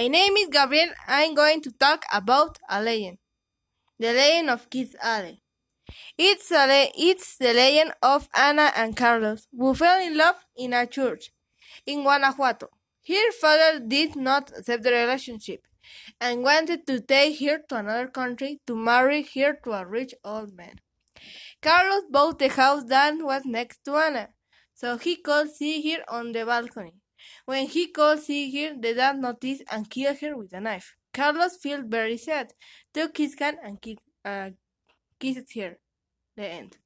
My name is Gabriel. I'm going to talk about a legend. The legend of Kiss Alley. It's, a it's the legend of Anna and Carlos, who fell in love in a church in Guanajuato. Her father did not accept the relationship and wanted to take her to another country to marry her to a rich old man. Carlos bought the house that was next to Anna, so he could see her on the balcony. When he see her, the dad noticed and killed her with a knife. Carlos felt very sad, took his hand and kissed, uh, kissed her. The end.